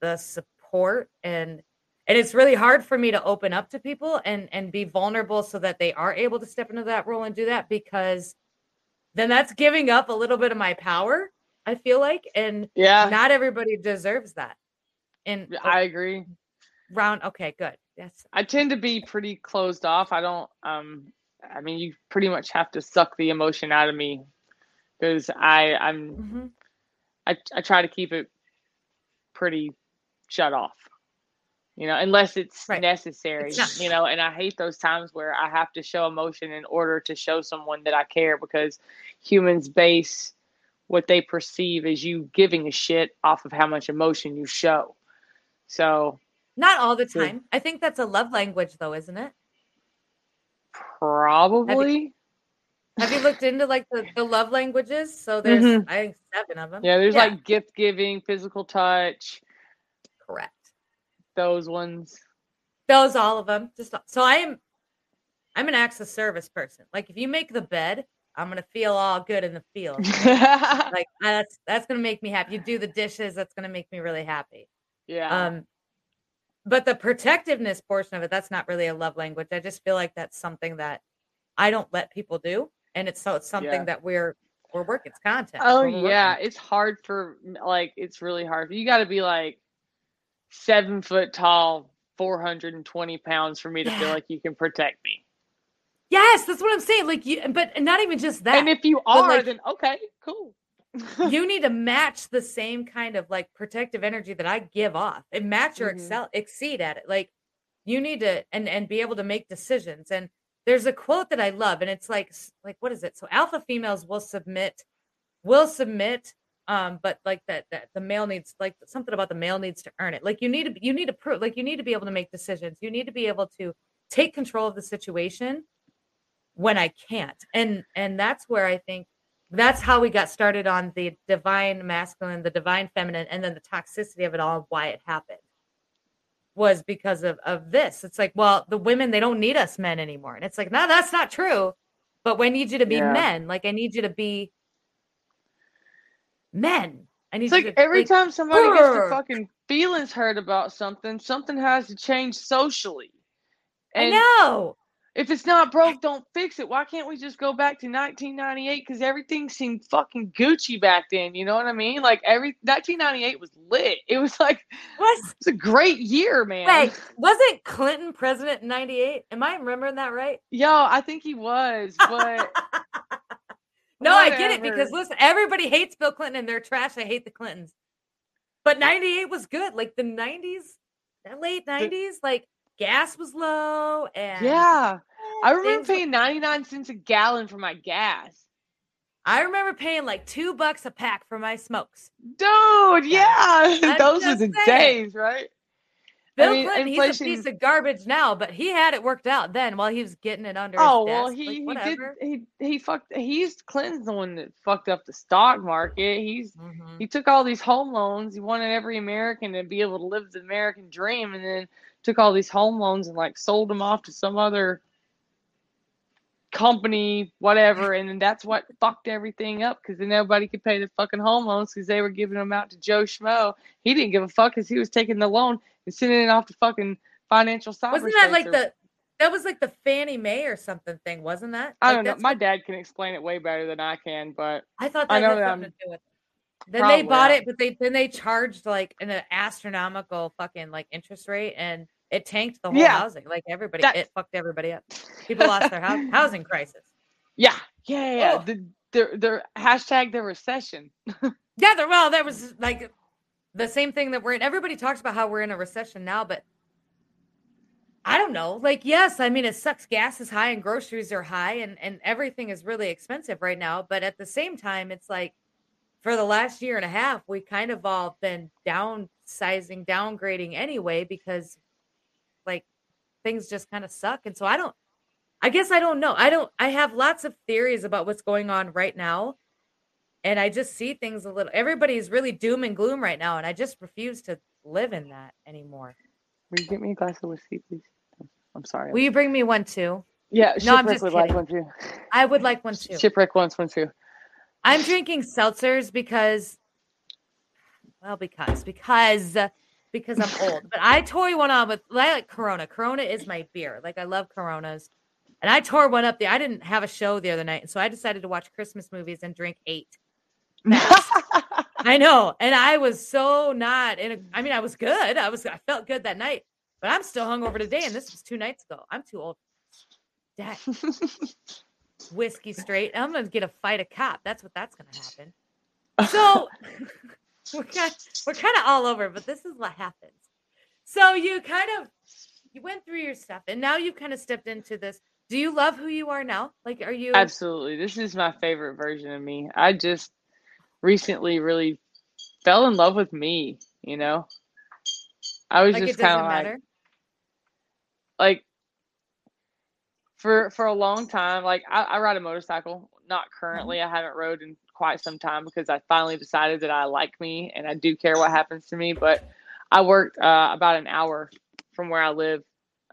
the support. And and it's really hard for me to open up to people and and be vulnerable so that they are able to step into that role and do that because then that's giving up a little bit of my power i feel like and yeah. not everybody deserves that. And i agree. round okay good yes I tend to be pretty closed off. I don't um I mean you pretty much have to suck the emotion out of me because I I'm Mhm. I I try to keep it pretty shut off. You know, unless it's Right. necessary, It's you know, and I hate those times where I have to show emotion in order to show someone that I care because humans base what they perceive as you giving a shit off of how much emotion you show. So, not all the time. I think that's a love language though isn't it? Probably. Have you looked into like the, the love languages? So there's Mhm. i think seven of them Yeah, there's like gift giving, physical touch, correct. Those ones. those all of them just so i am i'm an acts of service person. Like if you make the bed i'm gonna feel all good in the field. Like that's that's gonna make me happy. You do the dishes, that's gonna make me really happy. Yeah. Um, but the protectiveness portion of it, that's not really a love language. I just feel like that's something that I don't let people do, and it's so it's something Yeah. that we're We're working. It's content. Oh We're working. yeah, it's hard for like it's really hard. You got to be like seven foot tall, four hundred and twenty pounds for me to feel like you can protect me. Yes, that's what I'm saying. Like you, but not even just that. and if you are, like- then okay, cool. you need to match the same kind of like protective energy that I give off and match or Mhm. excel exceed at it. Like you need to and and be able to make decisions. And there's a quote that I love, and it's like like what is it? So alpha females will submit, will submit, um, but like that that the male needs like something about the male needs to earn it. Like you need to you need to prove like you need to be able to make decisions. You need to be able to take control of the situation when I can't. And and that's where I think that's how we got started on the divine masculine, the divine feminine, and then the toxicity of it all, why it happened was because of of this. It's like, well, the women they don't need us men anymore. And it's like, no, that's not true. But we need you to be Yeah. men. Like I need you to be men. I need It's like to every like, time somebody gets their fucking feelings hurt about something, something has to change socially. I And know. If it's not broke, don't fix it. Why can't we just go back to 1998? Because everything seemed fucking Gucci back then. You know what I mean? Like every 1998 was lit. It was like What? it was a great year, man. Wait, wasn't Clinton president in 98? Am I remembering that right? Yo, I think he was, but No, I get it because listen, everybody hates Bill Clinton and they're trash. I hate the Clintons. But 98 was good. Like the 90s, that late 90s, like gas was low and yeah, I remember paying 99 cents a gallon for my gas. I remember paying like two bucks a pack for my smokes. Dude, yeah, those were just the saying. days, right? Bill mean, Clinton, he's a piece of garbage now, but he had it worked out then while he was getting it under Oh his well, desk. he like, he did he he fucked. He's Clinton's the one that fucked up the stock market. He's Mhm. he took all these home loans. He wanted every American to be able to live the American dream, and then took all these home loans and like sold them off to some other company, whatever. And then that's what fucked everything up because then nobody could pay the fucking home loans because they were giving them out to Joe Schmo. He didn't give a fuck because he was taking the loan and sending it off to fucking financial cyber. Wasn't that like the that was like the Fannie Mae or something thing, wasn't that? I Like, don't know. My dad can explain it way better than I can, but I thought that I know that I'm to do with it. Then they bought it, but they then they charged like an astronomical fucking like interest rate, and it tanked the whole Yeah. housing. Like everybody, That- it fucked everybody up. People lost their house, housing crisis. yeah, yeah, yeah. Oh. The, the the hashtag the recession. Yeah, there, well, that was like the same thing that we're in. Everybody talks about how we're in a recession now, but I don't know. Like, yes, I mean, it sucks. Gas is high and groceries are high, and and everything is really expensive right now. But at the same time, it's like for the last year and a half, we kind of all been downsizing, downgrading anyway because like things just kind of suck. And so I don't. I guess I don't know. I don't. I have lots of theories about what's going on right now and I just see things a little. Everybody's really doom and gloom right now, and I just refuse to live in that anymore. Will you get me a glass of whiskey, please? I'm sorry. Will you bring me one too? yeah, No, I'm Shipwreck just would like one too. I would like one too. Shipwreck wants one too. I'm drinking seltzers because, well, because because because I'm old. But I tore one on with I like Corona. Corona is my beer. Like I love Coronas, and I tore one up there. I didn't have a show the other night, and so I decided to watch Christmas movies and drink eight. I know, and I was so not in. A, I mean, I was good. I was. I felt good that night, but I'm still hungover today, and this was two nights ago. I'm too old. Dad, whiskey straight. I'm gonna get a fight a cop. That's what that's gonna happen. So we're kind, we're kind of all over, but this is what happens. So you kind of you went through your stuff, and now you've kind of stepped into this. Do you love who you are now? Like, are you? Absolutely. This is my favorite version of me. I just recently really fell in love with me, you know? I was Like just kind of like, like for for a long time like I, I ride a motorcycle not currently i haven't rode in quite some time because i finally decided that i like me and i do care what happens to me but i worked uh, about an hour from where i live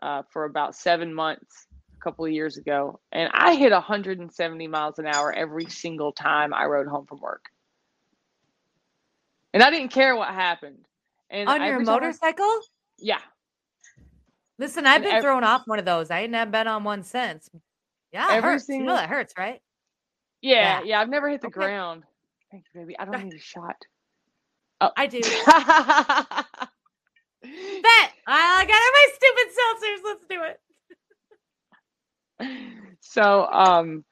uh, for about seven months a couple of years ago and i hit 170 miles an hour every single time i rode home from work. And i didn't care what happened and On your every time I- motorcycle? yeah Listen, I've been ev- thrown off one of those. I ain't never been on one since. Yeah, it Every hurts. You know single- that hurts, right? Yeah, Yeah. yeah. I've never hit the Okay. ground. Thank you, baby. I don't need a shot. Oh. I do. Bet I got my stupid seltzers. Let's do it. so um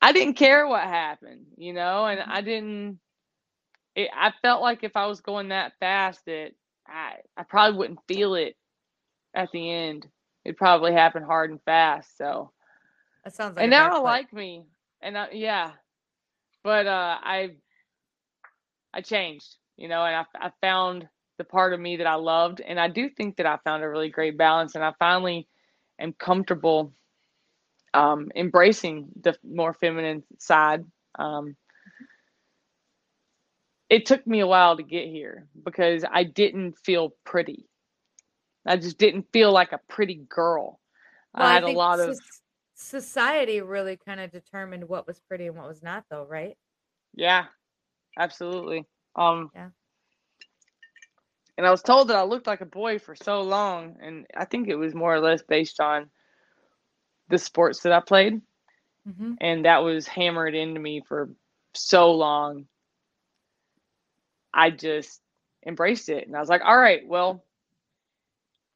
I didn't care what happened, you know, and Mhm. I didn't it, I felt like if I was going that fast that I I probably wouldn't feel it at the end. It'd probably happened hard and fast. So That sounds like. and now I like me. And I, yeah. But uh I I changed, you know, and I I found the part of me that I loved and I do think that I found a really great balance and I finally am comfortable um embracing the more feminine side. Um it took me a while to get here because I didn't feel pretty. I just didn't feel like a pretty girl. Well, I had a think lot of society really kind of determined what was pretty and what was not, though, right? Yeah, absolutely. Um, Yeah. And I was told that I looked like a boy for so long, and I think it was more or less based on the sports that I played, Mm-hmm. and that was hammered into me for so long. I just embraced it, and I was like, "All right, well,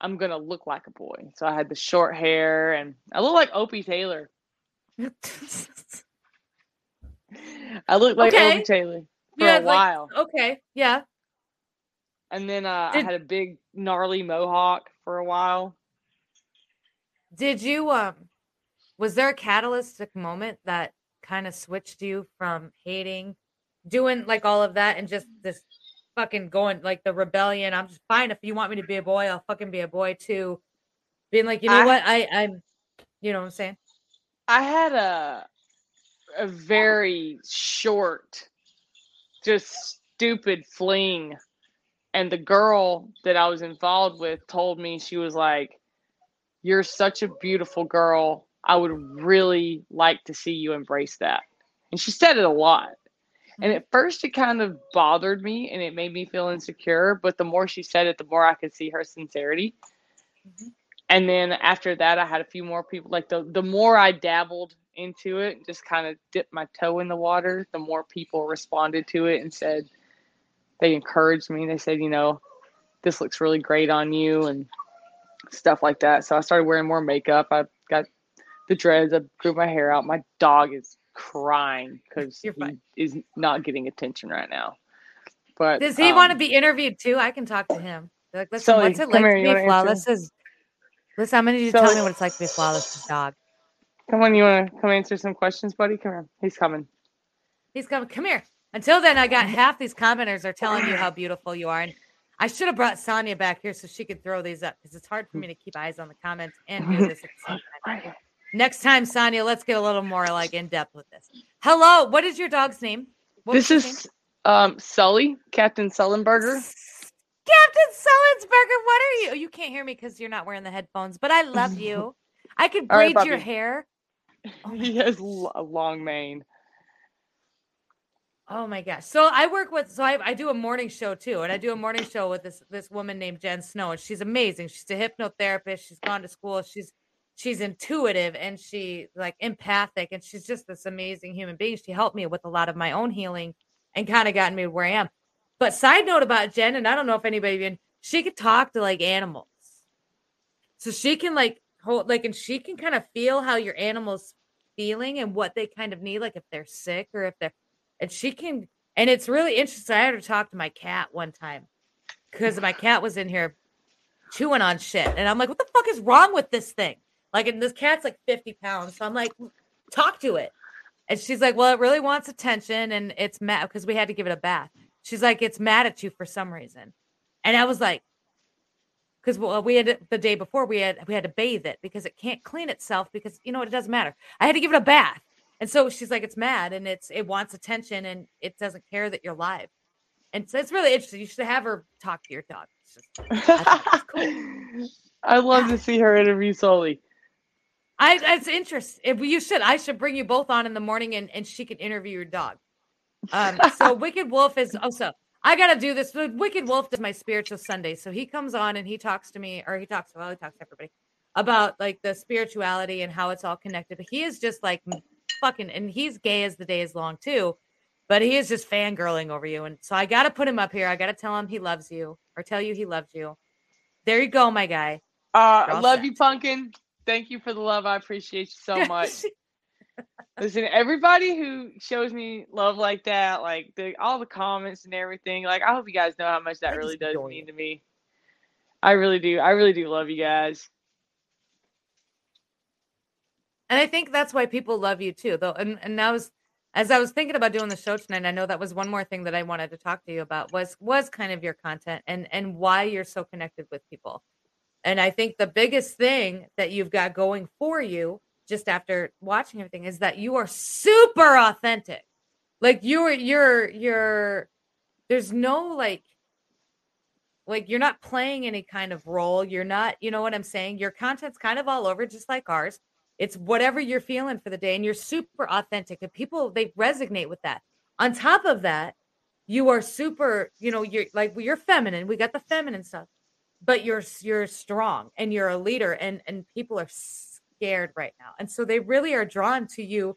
I'm gonna look like a boy." So I had the short hair, and I look like Opie Taylor. I look like Okay. Opie Taylor for Yeah, a like- while. okay, yeah. And then uh, I had a big gnarly mohawk for a while. Did you um? Was there a catalytic moment that kind of switched you from hating, doing like all of that, and just this fucking going like the rebellion? I'm just fine if you want me to be a boy, I'll fucking be a boy too. Being like, you know I- what, I I'm, you know what I'm saying? I had a a very short, just stupid fling, and the girl that I was involved with told me she was like, "You're such a beautiful girl. I would really like to see you embrace that." And she said it a lot. And at first, it kind of bothered me and it made me feel insecure. But the more she said it, the more I could see her sincerity. Mhm. And then after that, I had a few more people. Like the the more I dabbled into it, just kind of dipped my toe in the water, the more people responded to it and said they encouraged me. They said, you know, this looks really great on you and stuff like that. So I started wearing more makeup. I got the dreads. I grew my hair out. My dog is crying because he fine. is not getting attention right now. But Does he want to um, be interviewed too? I can talk to him. Like, listen, Sully, what's it like here, to be wanna answer? flawless? Is listen, I'm gonna you to tell me what it's like to be flawless dog. Come on, you want to come answer some questions, buddy? Come here. He's coming. He's coming. Come here. Until then, I got half these commenters are telling you how beautiful you are, and I should have brought Sonia back here so she could throw these up because it's hard for me to keep eyes on the comments and do this at the same time. Next time, Sonia, let's get a little more like in depth with this. Hello, what is your dog's name? What This is um, Sully, Captain Sullenberger. Captain Sullensberger. What are you? You can't hear me because you're not wearing the headphones, but I love you. I could All right, braid your hair. Oh he has a long mane. Oh my gosh. So I work with so I, I do a morning show too. And I do a morning show with this this woman named Jen Snow. And she's amazing. She's a hypnotherapist. She's gone to school. She's she's intuitive and she like empathic and she's just this amazing human being. She helped me with a lot of my own healing and kind of gotten me where I am. But side note about Jen, and I don't know if anybody even she could talk to like animals. So she can like hold like and she can kind of feel how your animal's feeling and what they kind of need, like if they're sick or if they're and she can and it's really interesting i had to talk to my cat one time because my cat was in here chewing on shit and i'm like what the fuck is wrong with this thing like and this cat's like 50 pounds so i'm like mm, talk to it and she's like well it really wants attention and it's mad because we had to give it a bath she's like it's mad at you for some reason and i was like because well, we had the day before we had we had to bathe it because it can't clean itself because you know it doesn't matter i had to give it a bath and so she's like, it's mad and it's it wants attention and it doesn't care that you're live. And so it's really interesting. You should have her talk to your dog. Just, it was I love to see her interview Sully. I it's interesting. If you should, I should bring you both on in the morning and, and she can interview your dog. Um, so Wicked Wolf is also I gotta do this. Wicked Wolf does my spiritual Sunday. So he comes on and he talks to me, or he talks well, he talks to everybody about like the spirituality and how it's all connected. But He is just like fucking and he's gay as the day is long too, but he is just fangirling over you. And so I gotta put him up here. I gotta tell him he loves you or tell you he loves you. There you go, my guy. Uh, love set. you, Pumpkin. Thank you for the love. I appreciate you so much. Listen, everybody who shows me love like that, like the all the comments and everything, like I hope you guys know how much that I really does mean you. to me. I really do. I really do love you guys. And I think that's why people love you too, though. And and that was as I was thinking about doing the show tonight, I know that was one more thing that I wanted to talk to you about was was kind of your content and and why you're so connected with people. And I think the biggest thing that you've got going for you just after watching everything is that you are super authentic. Like you're you're you're there's no like like you're not playing any kind of role. You're not, you know what I'm saying? Your content's kind of all over just like ours. It's whatever you're feeling for the day and you're super authentic and people they resonate with that. On top of that, you are super, you know, you're like you're feminine. We got the feminine stuff. But you're you're strong and you're a leader and and people are scared right now. And so they really are drawn to you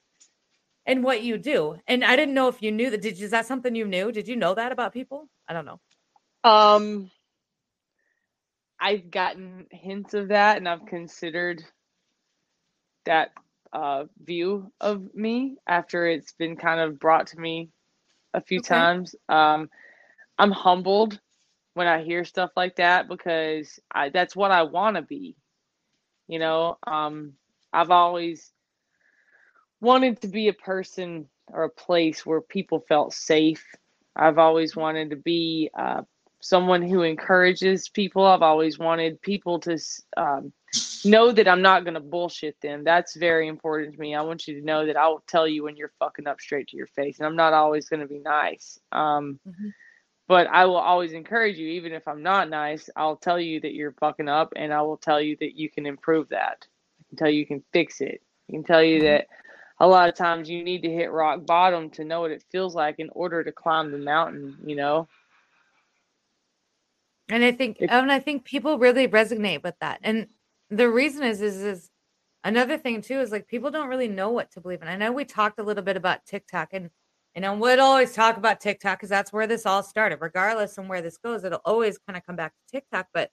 and what you do. And I didn't know if you knew that. Did you, is that something you knew? Did you know that about people? I don't know. Um, I've gotten hints of that, and I've considered that uh, view of me after it's been kind of brought to me a few Okay. times. Um, I'm humbled when I hear stuff like that because I, that's what I want to be. You know, um, I've always wanted to be a person or a place where people felt safe. I've always wanted to be uh, someone who encourages people. I've always wanted people to um, know that I'm not going to bullshit them. That's very important to me. I want you to know that I will tell you when you're fucking up straight to your face, and I'm not always going to be nice. Um, Mhm. But I will always encourage you, even if I'm not nice. I'll tell you that you're fucking up, and I will tell you that you can improve that. I can tell you you can fix it. I can tell you Mhm. that a lot of times you need to hit rock bottom to know what it feels like in order to climb the mountain. You know. And I think It- and I think people really resonate with that. And the reason is is is another thing too is like people don't really know what to believe in. I know we talked a little bit about TikTok and and I would always talk about TikTok because that's where this all started. Regardless on where this goes, it'll always kind of come back to TikTok. But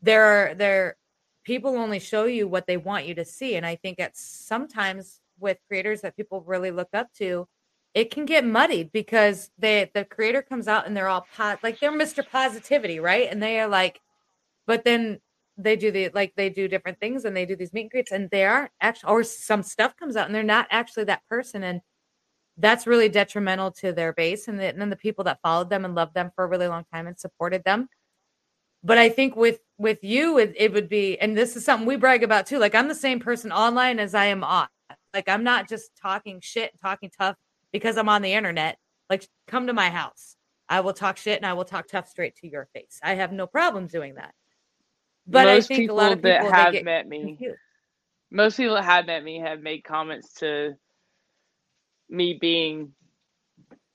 there are there people only show you what they want you to see. And I think it's sometimes with creators that people really look up to, it can get muddied because they the creator comes out and they're all pot like they're Mr. Positivity, right? And they are like, but then they do the like they do different things and they do these meet and greets and they aren't actually or some stuff comes out and they're not actually that person and that's really detrimental to their base and, the, and then the people that followed them and loved them for a really long time and supported them. But i think with with you it, it would be and this is something we brag about too like i'm the same person online as i am off like i'm not just talking shit and talking tough because i'm on the internet. Like come to my house. I will talk shit and i will talk tough straight to your face. I have no problem doing that. But Most i think a lot of people they have met me, confused. most people that have met me have made comments to me being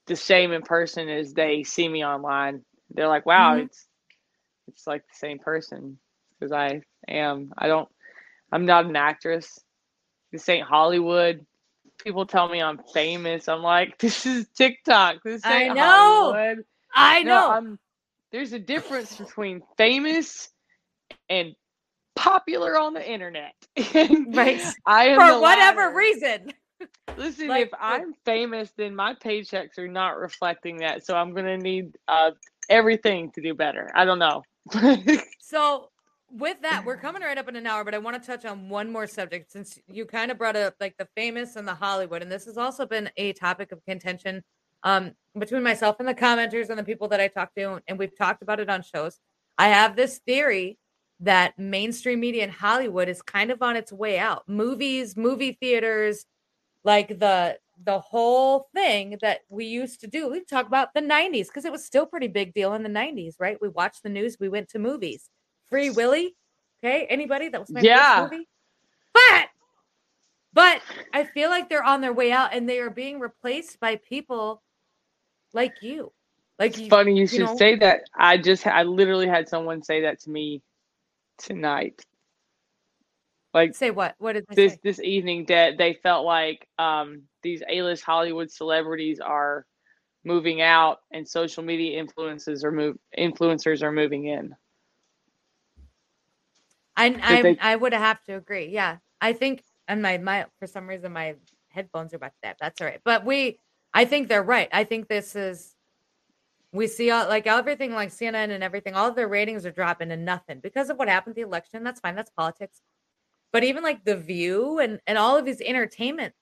the same in person as they see me online. They're like, "Wow, Mhm. it's it's like the same person." Because I am. I don't. I'm not an actress. This ain't Hollywood. People tell me I'm famous. I'm like, this is TikTok. This I know. Hollywood. i No, know. There's a difference between famous and popular on the internet. Right. I am for whatever latter. reason Listen, Like, if I'm famous, then my paychecks are not reflecting that. So I'm gonna need uh, everything to do better. I don't know. So with that, we're coming right up in an hour, but I want to touch on one more subject since you kind of brought up like the famous and the Hollywood, and this has also been a topic of contention um, between myself and the commenters and the people that I talk to, and we've talked about it on shows. I have this theory that mainstream media in Hollywood is kind of on its way out. Movies, movie theaters, like the the whole thing that we used to do. We talk about the 90s because it was still pretty big deal in the 90s, right? We watched the news, we went to movies. Free Willy, okay? Anybody? That was my Yeah. first movie. But but I feel like they're on their way out and they are being replaced by people like you. Like you, Funny you should know- say that. I just I literally had someone say that to me tonight. Like Say what? What did they this say? this evening that they felt like um, these A-list Hollywood celebrities are moving out and social media influences are move influencers are moving in. I I, they- I would have to agree. Yeah, I think, and my my for some reason my headphones are back there. That's all right. But we, I think they're right. I think this is. We see all like everything like CNN and everything. All of their ratings are dropping to nothing because of what happened at the election. That's fine. That's politics. But even like the View and and all of these entertainment,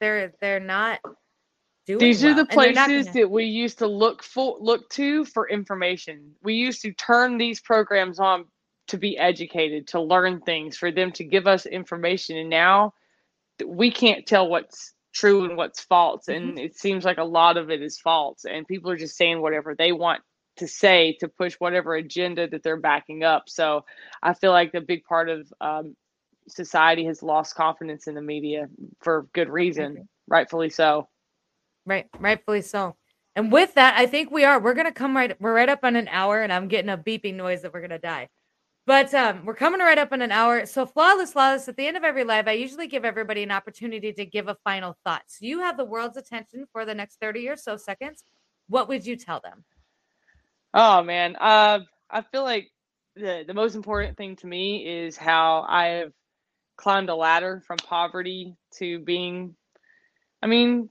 they're they're not doing. These are well, the they're not places gonna- that we used to look for look to for information. We used to turn these programs on to be educated, to learn things, for them to give us information. And now we can't tell what's true and what's false. Mm-hmm. And it seems like a lot of it is false. And people are just saying whatever they want to say to push whatever agenda that they're backing up. So I feel like a big part of um, society has lost confidence in the media for good reason, rightfully so. Right, rightfully so. And with that, I think we are. We're gonna come right. We're right up on an hour, and I'm getting a beeping noise that we're gonna die. But um, we're coming right up on an hour. So flawless, flawless. At the end of every live, I usually give everybody an opportunity to give a final thought. So you have the world's attention for the next thirty or so seconds. What would you tell them? Oh man, uh, I feel like the the most important thing to me is how I have climbed a ladder from poverty to being, I mean,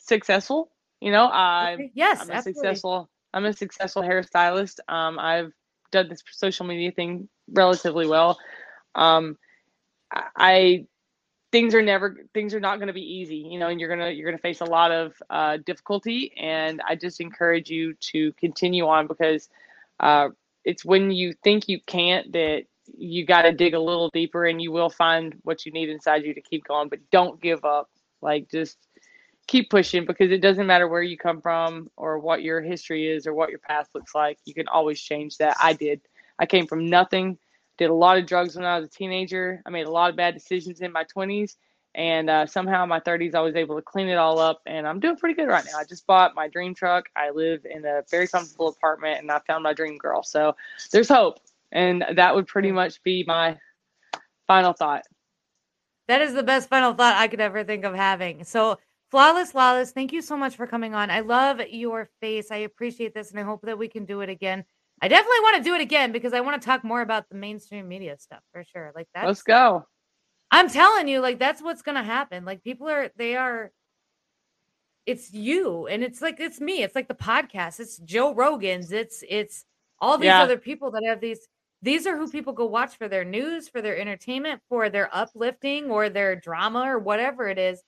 successful. You know, I Okay, Yes, I'm a absolutely. successful I'm a successful hairstylist. Um, I've done this social media thing relatively well. Um, I, I things are never things are not going to be easy, you know, and you're gonna you're gonna face a lot of uh, difficulty. And I just encourage you to continue on because uh, it's when you think you can't that you got to dig a little deeper, and you will find what you need inside you to keep going. But don't give up. Like just keep pushing because it doesn't matter where you come from or what your history is or what your past looks like. You can always change that. I did. I came from nothing, did a lot of drugs when I was a teenager. I made a lot of bad decisions in my 20s. And uh, somehow in my 30s, I was able to clean it all up. And I'm doing pretty good right now. I just bought my dream truck. I live in a very comfortable apartment and I found my dream girl. So there's hope. And that would pretty much be my final thought. That is the best final thought I could ever think of having. So, flawless, flawless. Thank you so much for coming on. I love your face. I appreciate this, and I hope that we can do it again. I definitely want to do it again because I want to talk more about the mainstream media stuff for sure. Like that. Let's go. I'm telling you, like that's what's gonna happen. Like people are, they are. It's you, and it's like it's me. It's like the podcast. It's Joe Rogan's. It's it's all these Yeah. other people that have these these are who people go watch for their news, for their entertainment, for their uplifting or their drama or whatever it is.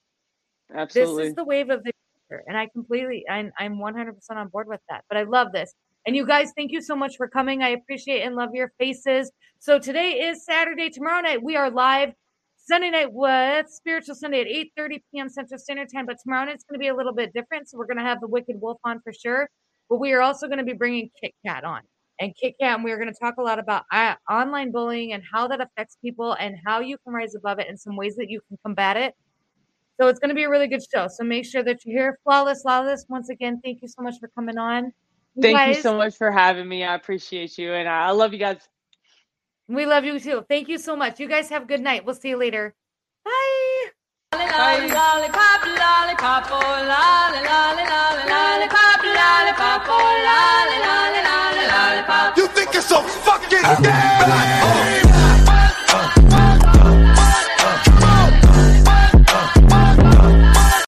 Absolutely. This is the wave of the future. And I completely, I'm, I'm 100% on board with that. But I love this. And you guys, thank you so much for coming. I appreciate and love your faces. So today is Saturday. Tomorrow night, we are live. Sunday night was Spiritual Sunday at 8 30 p.m. Central Standard Time. But tomorrow night's going to be a little bit different. So we're going to have the Wicked Wolf on for sure. But we are also going to be bringing Kit Kat on and Kit Kat, and we're going to talk a lot about uh, online bullying and how that affects people and how you can rise above it and some ways that you can combat it. So it's going to be a really good show. So make sure that you're here. Flawless, flawless. Once again, thank you so much for coming on. You Thank you so much for having me. I appreciate you. And I love you guys. We love you too. Thank you so much. You guys have a good night. We'll see you later. Bye. Bye. Lollipop. You think you're so fucking gay?